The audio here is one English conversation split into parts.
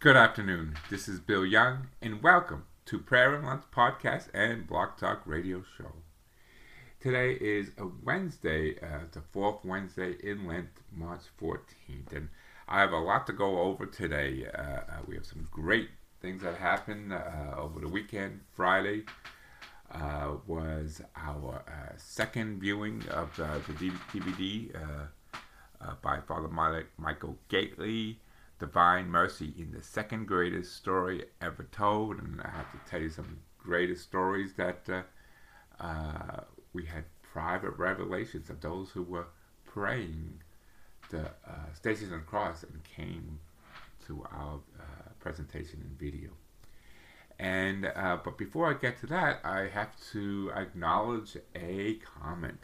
Good afternoon. This is Bill Young, and welcome to Prayer and Lunch Podcast and Blog Talk Radio Show. Today is a Wednesday, uh, the fourth Wednesday in Lent, March 14th, and I have a lot to go over today. Uh, uh, we have some great things that happened uh, over the weekend. Friday uh, was our uh, second viewing of the DVD by Father Michael Gaitley. Divine Mercy in the second greatest story ever told. And I have to tell you some greatest stories that uh, uh, we had private revelations of those who were praying the uh, Stations of the Cross and came to our uh, presentation and video. And uh, but before I get to that, I have to acknowledge a comment.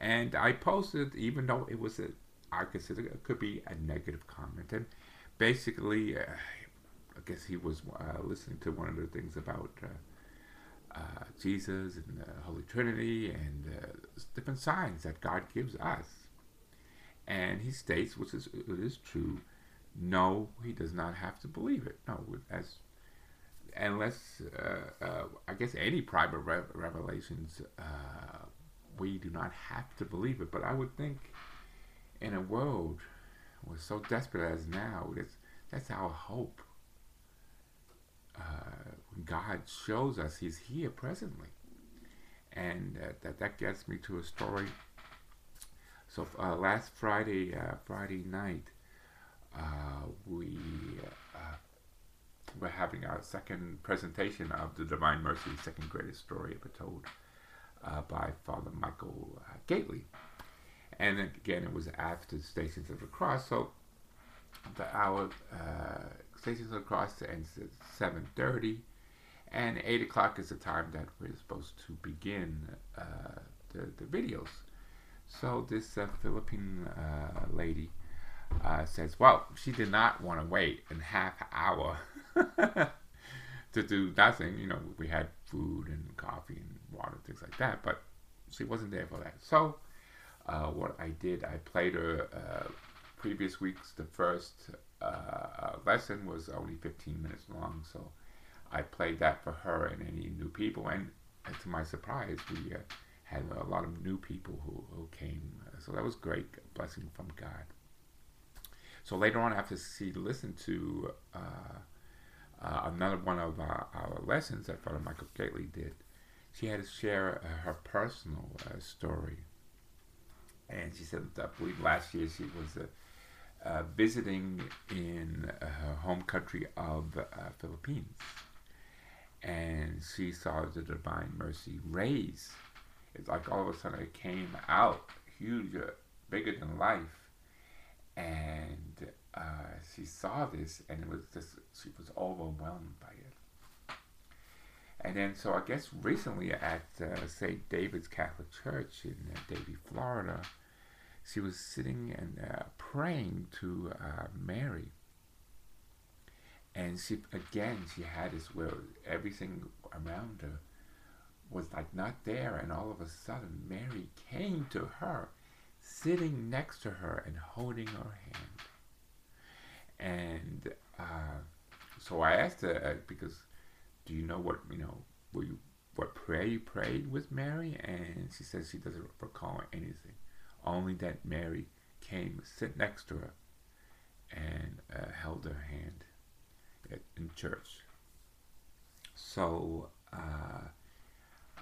And I posted, even though it was a, I consider it could be a negative comment, and basically, uh, I guess he was uh, listening to one of the things about uh, uh Jesus and the Holy Trinity and uh, different signs that God gives us. And he states, which is true, no, he does not have to believe it. No, as unless uh, I guess any private re- revelations, we do not have to believe it. But I would think in a world we're so desperate as now. That's, that's our hope. Uh, God shows us He's here presently. And uh, that, that gets me to a story. So uh, last Friday, uh, Friday night, uh, we uh, were having our second presentation of the Divine Mercy, second greatest story ever told by Father Michael Gaitley and again it was after Stations of the Cross. So the hour uh, Stations of the Cross ends at seven thirty, and eight o'clock is the time that we're supposed to begin uh, the the videos. So this uh, Philippine uh, lady uh, says, well, she did not want to wait a half hour. to do nothing, you know, we had food and coffee and water, things like that, but she wasn't there for that. So uh, what I did, I played her uh, previous weeks. The first uh, lesson was only 15 minutes long, so I played that for her and any new people. And, to my surprise, we uh, had a lot of new people who, who came. So that was great, blessing from God. So later on, after she listened to uh, uh, another one of our, our, lessons that Father Michael Gaitley did, she had to share her personal story and she said, I believe last year she was uh, uh, visiting in her home country of uh, Philippines, and she saw the Divine Mercy rays. It's like all of a sudden it came out huge, uh, bigger than life, and uh, she saw this, and it was just she was overwhelmed by it. And then, so I guess recently at uh, St. David's Catholic Church in uh, Davie, Florida, she was sitting and uh, praying to uh, Mary. And she, again, she had this where everything around her was like not there, and all of a sudden, Mary came to her, sitting next to her and holding her hand. And uh, so I asked her uh, because, do you know what you know? Were you what prayer you prayed with Mary? And she says she doesn't recall anything only that Mary came, sit next to her, and uh, held her hand at, in church. So, uh,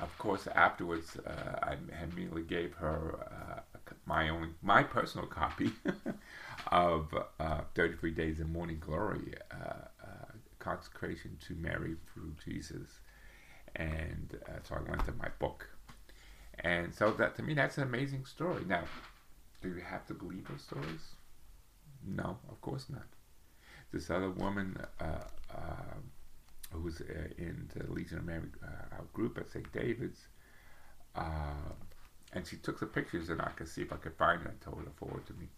of course, afterwards, uh, I immediately gave her uh, my own, my personal copy of uh, 33 Days of Morning Glory, uh, consecration to Mary through Jesus, and so I went to my book and so that to me, that's an amazing story. Now, do you have to believe those stories? No, of course not. This other woman uh, uh, who was uh, in the Legion of Mary uh, group at St. David's, uh, and she took the pictures, and I could see if I could find it. I told her forward to me,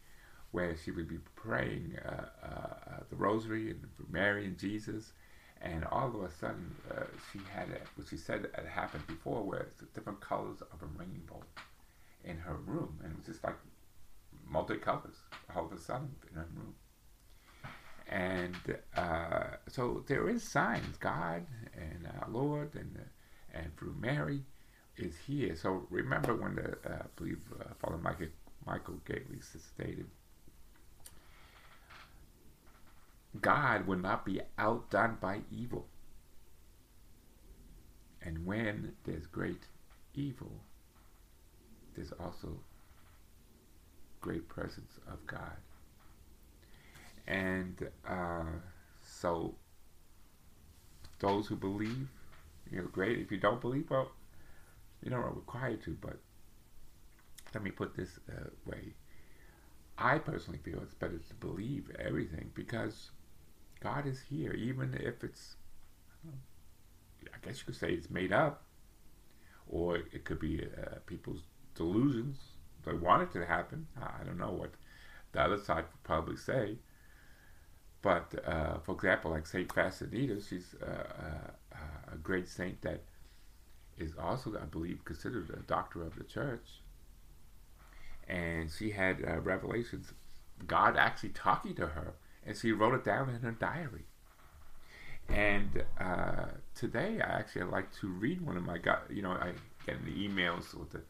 where she would be praying uh, the Rosary and Mary and Jesus and all of a sudden uh, she had it, what she said had happened before, where it's different colors of a rainbow in her room, and it was just like multicolors all of a sudden in her room. And uh, so there is signs. God and our Lord and and through Mary is here. So remember when the uh, I believe uh, Father Michael Michael Gaitley stated, God will not be outdone by evil. And when there's great evil, there's also great presence of God. And uh, so, those who believe, you know, great. If you don't believe, well, you don't required to. But let me put this uh, way: I personally feel it's better to believe everything because God is here, even if it's, I guess you could say it's made up, or it could be uh, people's delusions. They want it to happen. I don't know what the other side would probably say. But uh, for example, like Saint Faustina, she's uh, uh, a great saint that is also, I believe, considered a doctor of the church. And she had uh, revelations, God actually talking to her, and she wrote it down in her diary. And uh, today, I actually like to read one of my, you know, I get the emails with the,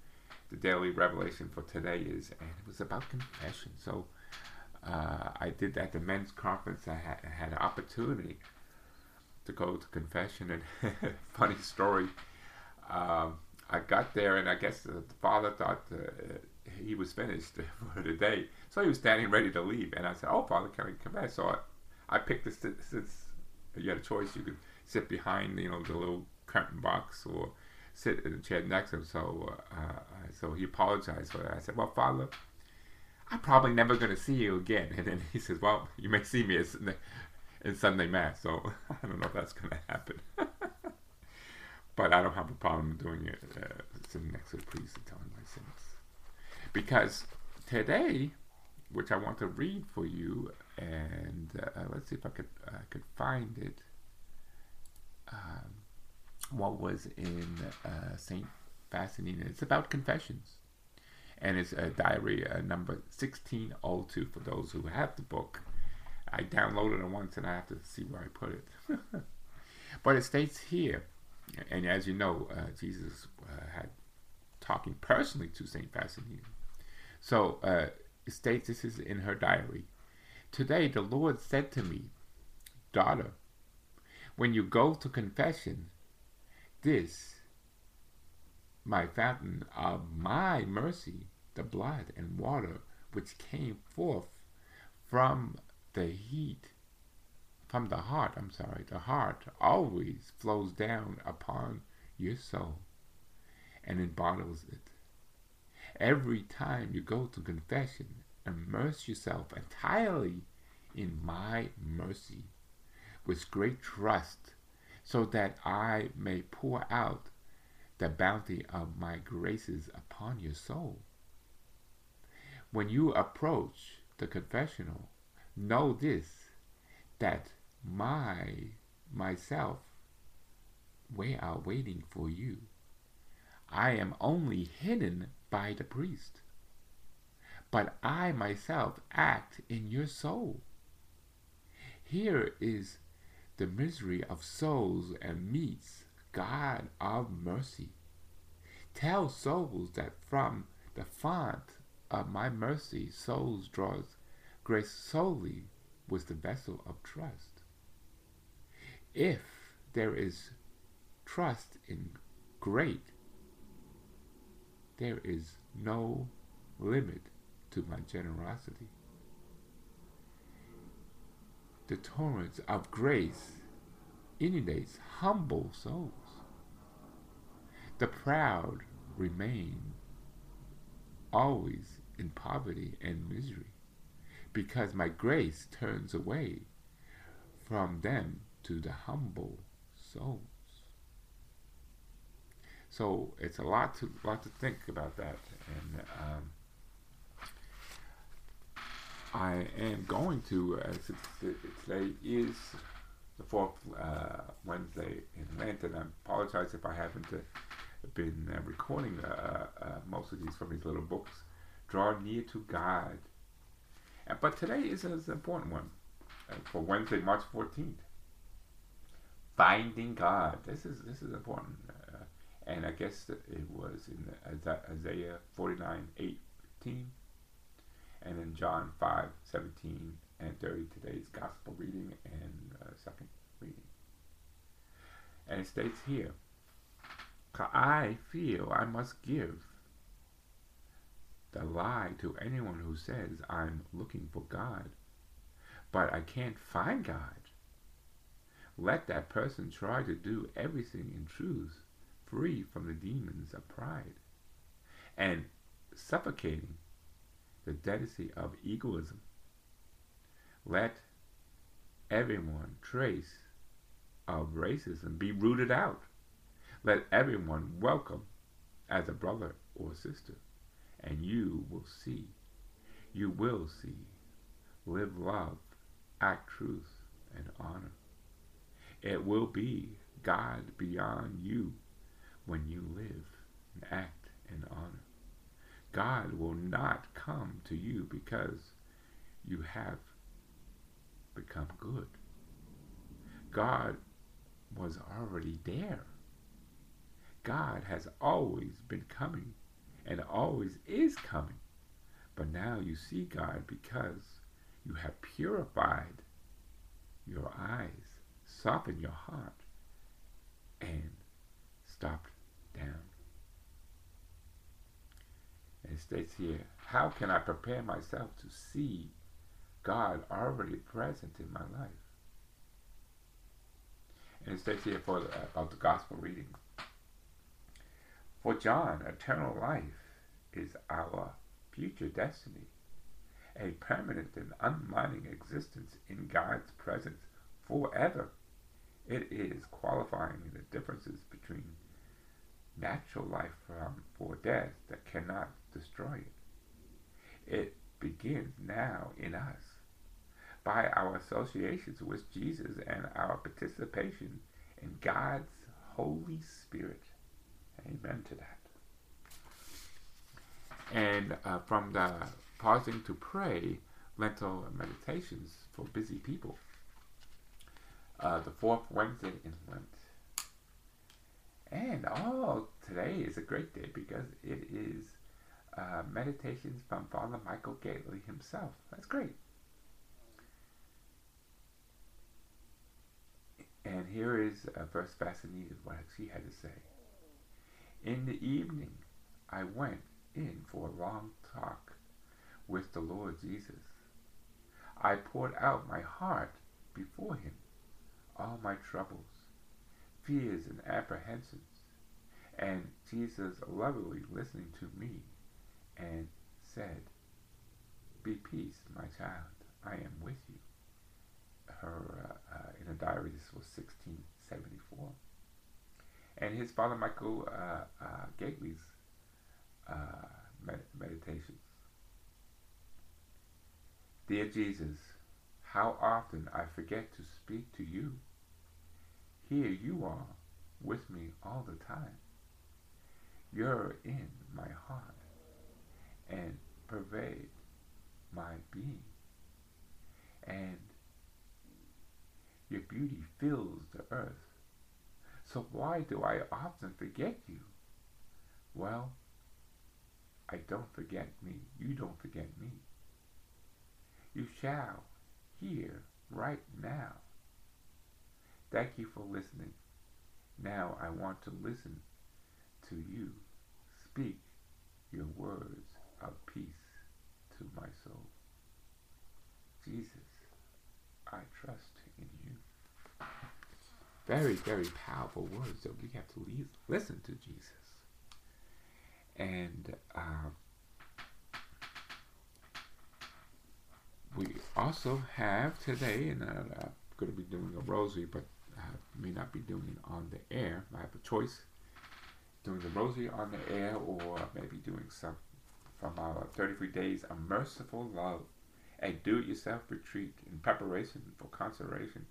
the daily revelation for today is, and it was about confession. So uh, I did at the men's conference. I had, had an opportunity to go to confession, and funny story. Um, I got there, and I guess the, the father thought uh, he was finished for the day, so he was standing ready to leave. And I said, "Oh, Father, can I come back?" So I, I picked this since you had a choice. You could sit behind, you know, the little curtain box, or sit in the chair next to him. So, uh, so he apologized for that. I said, "Well, Father." I'm probably never going to see you again. And then he says, Well, you may see me in, in Sunday Mass. So I don't know if that's going to happen. but I don't have a problem doing it, uh, sitting next to the priest and telling my sins. Because today, which I want to read for you, and uh, let's see if I could, could find it. Um, what was in uh, Saint Faustina? It's about confessions and it's a diary uh, number 1602 for those who have the book. I downloaded it once and I have to see where I put it. but it states here, and as you know, uh, Jesus uh, had talking personally to St. Faustina. So uh, states this is in her diary. Today the Lord said to me, Daughter, when you go to confession, this my fountain of my mercy, the blood and water which came forth from the heat, from the heart, I'm sorry, the heart always flows down upon your soul and it bottles it. Every time you go to confession, immerse yourself entirely in my mercy with great trust so that I may pour out the bounty of my graces upon your soul. When you approach the confessional, know this that my myself we are waiting for you. I am only hidden by the priest, but I myself act in your soul. Here is the misery of souls and meets God of mercy. Tell souls that from the font of my mercy souls draws grace solely with the vessel of trust. If there is trust in great, there is no limit to my generosity. The torrents of grace inundates humble souls. The proud remain always in poverty and misery, because my grace turns away from them to the humble souls. So it's a lot to lot to think about that, and um, I am going to uh, today is the fourth uh, Wednesday in Lent, and I apologize if I haven't uh, been uh, recording uh, uh, most of these from these little books. Draw near to God. but today is an important one. for Wednesday, March 14th. Finding God. This is this is important, and I guess it was in Isaiah 49, 18, and then John 5, 17 and 30. Today's gospel reading and uh, second reading, and it states here. I feel I must give the lie to anyone who says I'm looking for God, but I can't find God. Let that person try to do everything in truth, free from the demons of pride, and suffocating the deity of egoism. Let everyone trace of racism be rooted out. Let everyone welcome as a brother or sister and you will see. You will see. Live love, act truth, and honor. It will be God beyond you when you live and act in honor. God will not come to you because you have become good. God was already there. God has always been coming and always is coming. But now you see God because you have purified your eyes, softened your heart, and stopped down. And it states here, how can I prepare myself to see God already present in my life? And it states here for, about the gospel reading. For John, eternal life is our future destiny, a permanent and unmining existence in God's presence forever. It is qualifying the differences between natural life from for death that cannot destroy it. It begins now in us by our associations with Jesus and our participation in God's Holy Spirit. Amen to that. And uh, from the pausing to pray, Lenten meditations for busy people. Uh, the fourth Wednesday in Lent. And oh, today is a great day because it is uh, meditations from Father Michael Gaitley himself. That's great. And here is a verse fascinating what she had to say. In the evening, I went in for a long talk with the Lord Jesus. I poured out my heart before him, all my troubles, fears, and apprehensions, and Jesus lovingly listening to me and said, Be peace, my child, I am with you. Her, uh, uh, in a diary, this was 1674 and his father Michael uh, uh, Gaitley's uh, med- meditations. Dear Jesus, how often I forget to speak to you. Here you are with me all the time. You're in my heart and pervade my being. And your beauty fills the earth so why do I often forget you? Well, I don't forget me. You don't forget me. You shall hear right now. Thank you for listening. Now I want to listen to you. Speak your words of peace to my soul. Jesus, I trust in you very, very powerful words that we have to listen to Jesus. And uh, we also have today, and uh, I'm going to be doing a rosary, but I may not be doing it on the air. I have a choice doing the rosary on the air or maybe doing some from our 33 Days of Merciful Love, a do it yourself retreat in preparation for consideration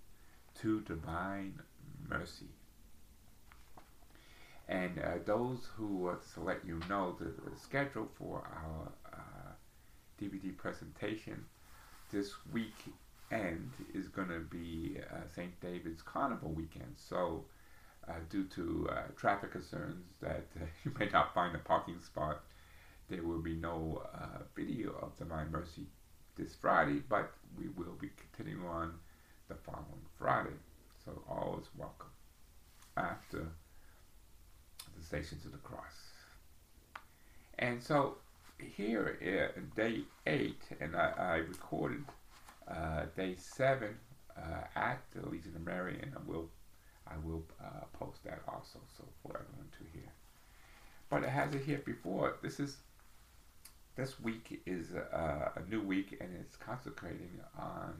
to divine mercy. And uh, those who, uh, to let you know, the, the schedule for our uh, DVD presentation this week end is going to be uh, St. David's Carnival weekend. So, uh, due to uh, traffic concerns that uh, you may not find a parking spot, there will be no uh, video of Divine Mercy this Friday, but we will be continuing on the following Friday. So, all is welcome after the Stations of the Cross. And so, here in day eight, and I, I recorded uh, day seven uh, at the Legion of Mary, and I will I will uh, post that also, so for everyone to hear. But it has it here before. This is this week is uh, a new week, and it's consecrating on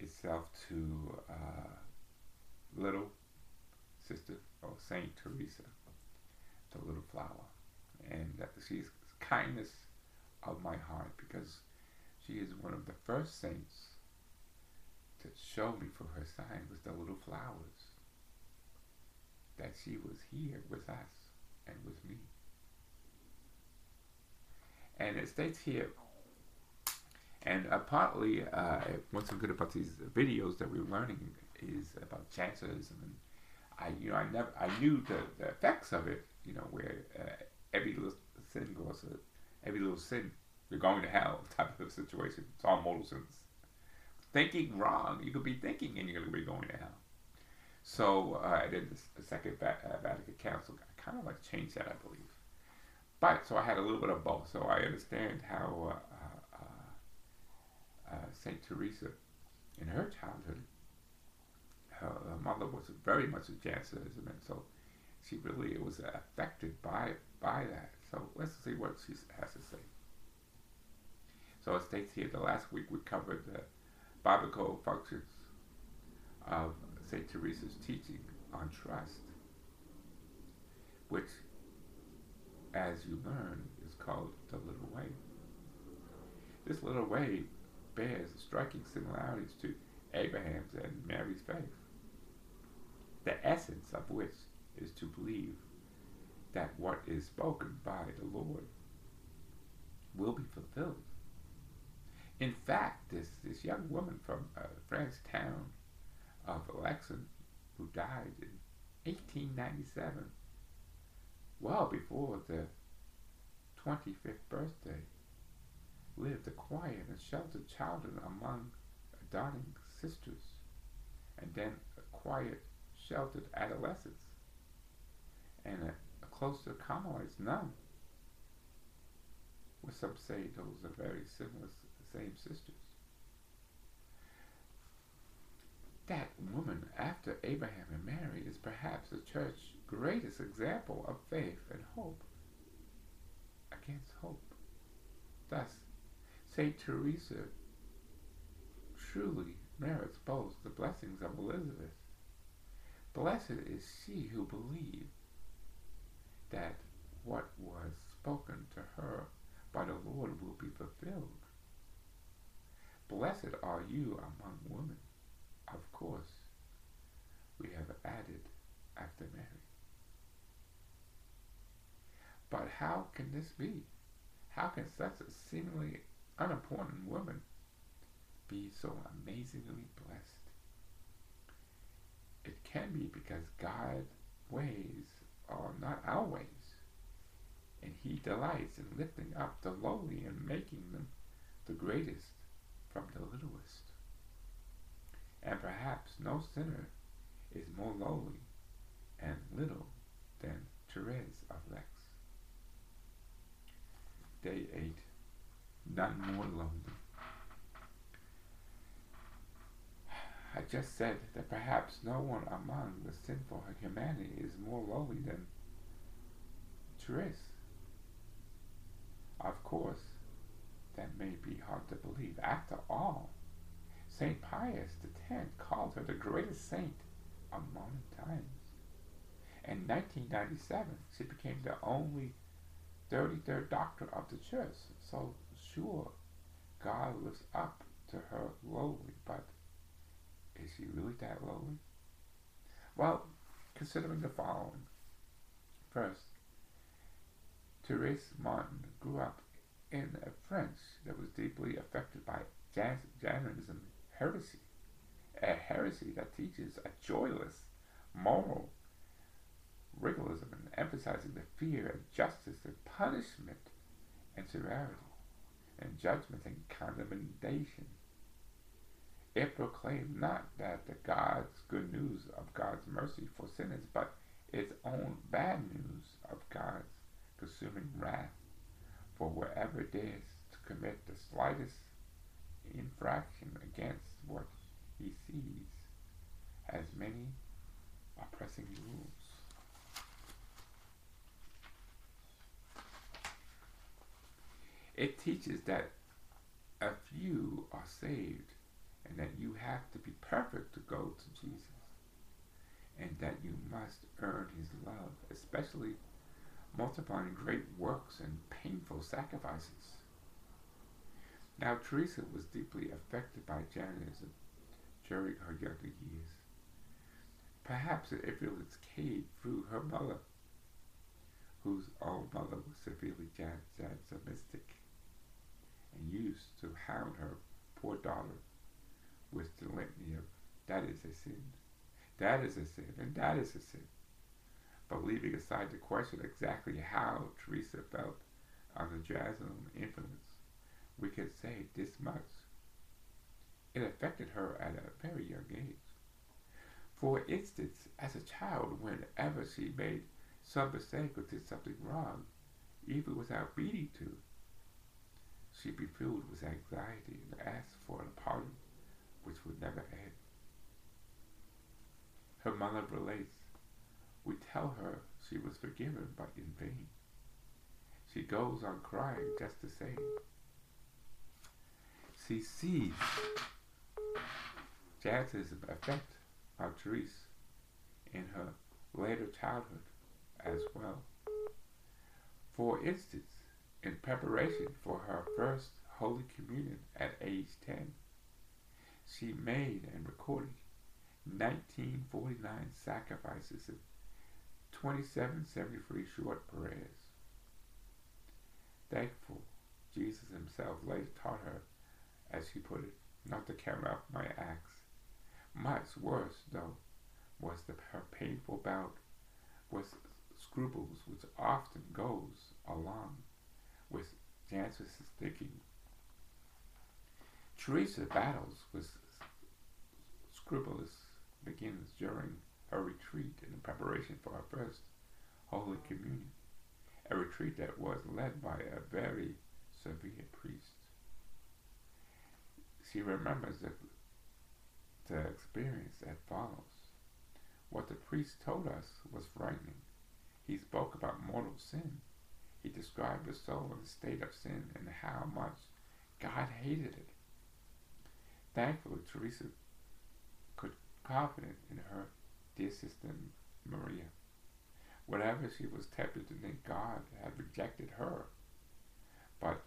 itself to little sister or Saint Teresa, the little flower, and that she's kindness of my heart because she is one of the first saints to show me for her sign was the little flowers. That she was here with us and with me. And it states here, and uh, partly uh, what's so good about these videos that we're learning is about Jansenism. And I, you know, I never, I knew the, the effects of it. You know, where uh, every little sin goes, every little sin you're going to hell type of situation. It's all mortal sins. Thinking wrong, you could be thinking and you're going to be going to hell. So uh, I did the Second uh, Vatican Council. I kind of like changed that, I believe. But so I had a little bit of both. So I understand how uh, uh, uh Saint Teresa, in her childhood, her, her, mother was very much a Jansenism, and so she really was affected by by that. So let's see what she has to say. So it states here the last week we covered the biblical functions of St. Teresa's teaching on trust, which, as you learn, is called the little way. This little way bears striking similarities to Abraham's and Mary's faith, the essence of which is to believe that what is spoken by the Lord will be fulfilled. In fact, this, this young woman from uh, French town of Alençon, who died in 1897, well before the 25th birthday, lived a quiet and sheltered childhood among darling sisters, and then a quiet, sheltered adolescence, and a, a closer Carmelite nun. Well, some say those are very similar same sisters. That woman after Abraham and Mary is perhaps the church's greatest example of faith and hope against hope. Thus, St. Teresa truly merits both the blessings of Elizabeth. Blessed is she who believed that what was spoken to her by the Lord will be fulfilled. Blessed are you among women. Of course, we have added after Mary. But how can this be? How can such a seemingly unimportant woman be so amazingly blessed? It can be because God's ways are not our ways, and He delights in lifting up the lowly and making them the greatest from the littlest. And perhaps no sinner is more lowly and little than Therese of Lisieux. Day 8. None more lonely. I just said that perhaps no one among the sinful humanity is more lowly than Therese. Of course, that may be hard to believe. After all, St. Pius X called her the greatest saint of modern times. In 1997, she became the only 33rd doctor of the church. So sure, God looks up to her lowly, but is she really that lowly? Well, considering the following. First, Therese Martin grew up in French that was deeply affected by Jansenism heresy, a heresy that teaches a joyless, moral rigorism and emphasizing the fear of justice and punishment and severity and judgment and condemnation. It proclaimed not that the God's good news of God's mercy for sinners, but its own bad news of God's consuming wrath for whoever dares to commit the slightest infraction against what he sees as many oppressing rules. It teaches that a few are saved and that you have to be perfect to go to Jesus and that you must earn his love, especially multiplying great works and painful sacrifices. Now, Teresa was deeply affected by Jansenism during her younger years. Perhaps it influence came through her mother, whose own mother was severely Jansenistic and used to hound her poor daughter with the litany of that is a sin, that is a sin, and that is a sin. But leaving aside the question exactly how Teresa felt on the Jansam influence, we can say this much. It affected her at a very young age. For instance, as a child, whenever she made some mistake or did something wrong, even without meaning to, she'd be filled with anxiety and ask for an pardon which would never end. Her mother relates, we tell her she was forgiven, but in vain. She goes on crying just the same. She sees Jansenism effect on Therese in her later childhood as well. For instance, in preparation for her first Holy Communion at age 10, she made and recorded 1949 sacrifices 2773 short prayers. Thankful, Jesus himself later taught her, as he put it, not to carry out my acts. Much worse, though, was the, her painful bout with scruples which often goes along with Jansen's thinking. Teresa battles with scrupulous begins during her retreat in preparation for her first Holy Communion, a retreat that was led by a very severe priest. She remembers the, the experience that follows. What the priest told us was frightening. He spoke about mortal sin. He described the soul in the state of sin and how much God hated it. Thankfully, Teresa could confident in her dear sister Maria. Whatever she was tempted to think God had rejected her, but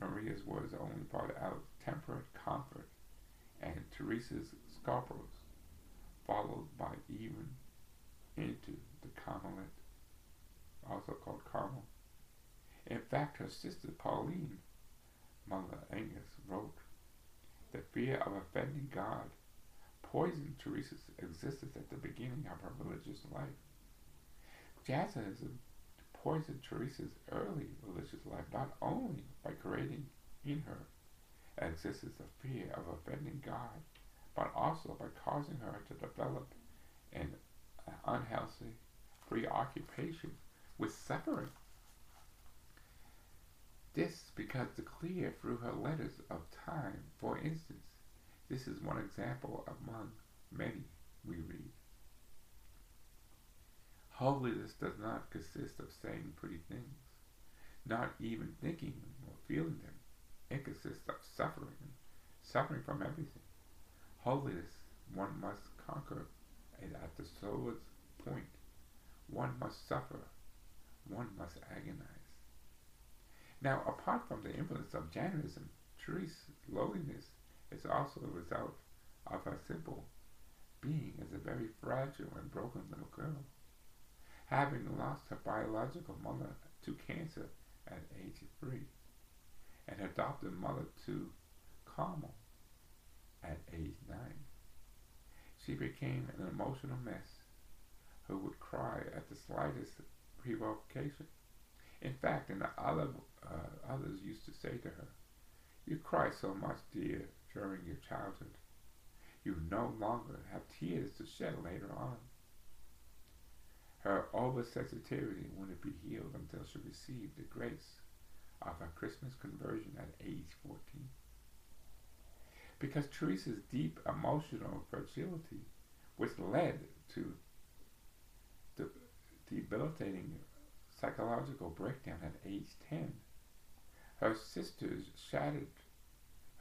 Maria's words only brought out temperate comfort, and Teresa's scruples followed by even into the Carmelite, also called Carmel. In fact, her sister Pauline, Mother Agnes, wrote, The fear of offending God poisoned Teresa's existence at the beginning of her religious life. Jansenism poisoned Teresa's early religious life not only by creating in her an existence of fear of offending God, but also by causing her to develop an unhealthy preoccupation with suffering. This becomes clear through her letters of time. For instance, this is one example among many we read. Holiness does not consist of saying pretty things, not even thinking or feeling them. It consists of suffering, suffering from everything. Holiness, one must conquer it at the sword's point. One must suffer. One must agonize. Now, apart from the influence of Jansenism, Teresa's lowliness is also a result of her simple being as a very fragile and broken little girl. Having lost her biological mother to cancer at age three, and her adopted mother to Carmel at age nine. She became an emotional mess who would cry at the slightest provocation. In fact, and other, uh, others used to say to her, You cry so much, dear, during your childhood. You no longer have tears to shed later on. Her oversensitivity wouldn't be healed until she received the grace of her Christmas conversion at age 14. Because Teresa's deep emotional fragility, which led to the debilitating psychological breakdown at age 10, her sisters shattered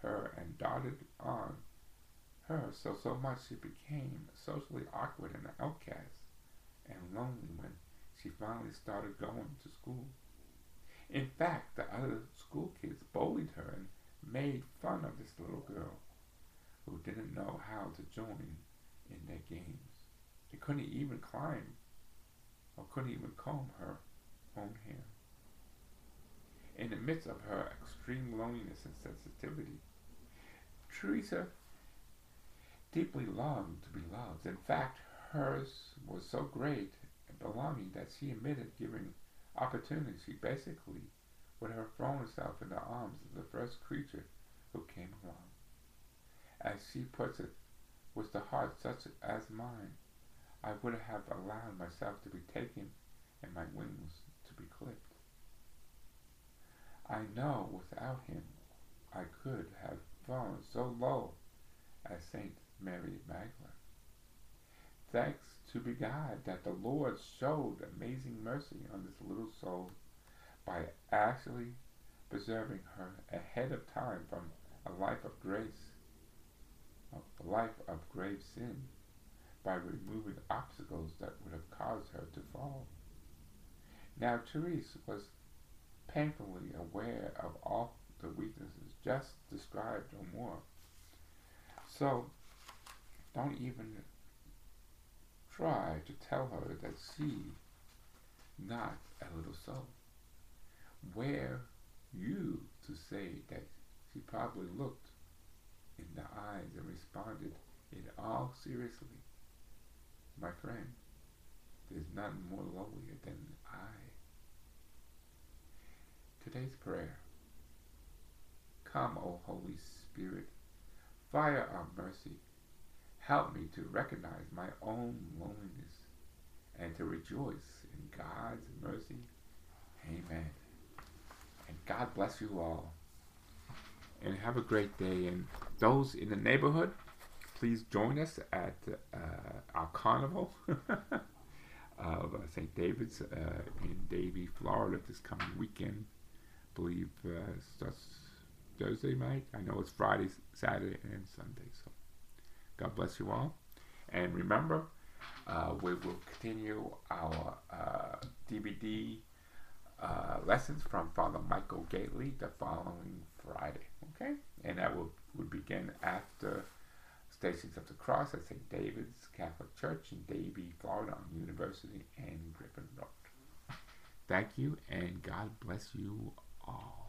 her and darted on her so so much she became socially awkward and an outcast and lonely when she finally started going to school. In fact, the other school kids bullied her and made fun of this little girl who didn't know how to join in their games. They couldn't even climb or couldn't even comb her own hair. In the midst of her extreme loneliness and sensitivity, Teresa deeply longed to be loved. In fact, hers was so great and belonging that she admitted giving opportunity. She basically would have thrown herself in the arms of the first creature who came along. As she puts it, with a heart such as mine, I would have allowed myself to be taken and my wings to be clipped. I know without him I could have fallen so low as Saint Mary Magdalene. Thanks to be God that the Lord showed amazing mercy on this little soul by actually preserving her ahead of time from a life of grace, a life of grave sin, by removing obstacles that would have caused her to fall. Now Therese was painfully aware of all the weaknesses just described or more. So don't even try to tell her that she not a little soul. Where you to say that she probably looked in the eyes and responded in all seriously. My friend, there's nothing more lowlier than I. Today's prayer. Come, O Holy Spirit, fire of mercy Help me to recognize my own loneliness and to rejoice in God's mercy. Amen. And God bless you all. And have a great day. And those in the neighborhood, please join us at uh, our carnival of uh, St. David's uh, in Davie, Florida this coming weekend. I believe uh, starts Thursday night. I know it's Friday, Saturday, and Sunday. So. God bless you all. And remember, uh, we will continue our uh, DVD uh, lessons from Father Michael Gaitley the following Friday. Okay? And that will, will begin after Stations of the Cross at St. David's Catholic Church in Davie, Florida on University and Griffin Road. Thank you, and God bless you all.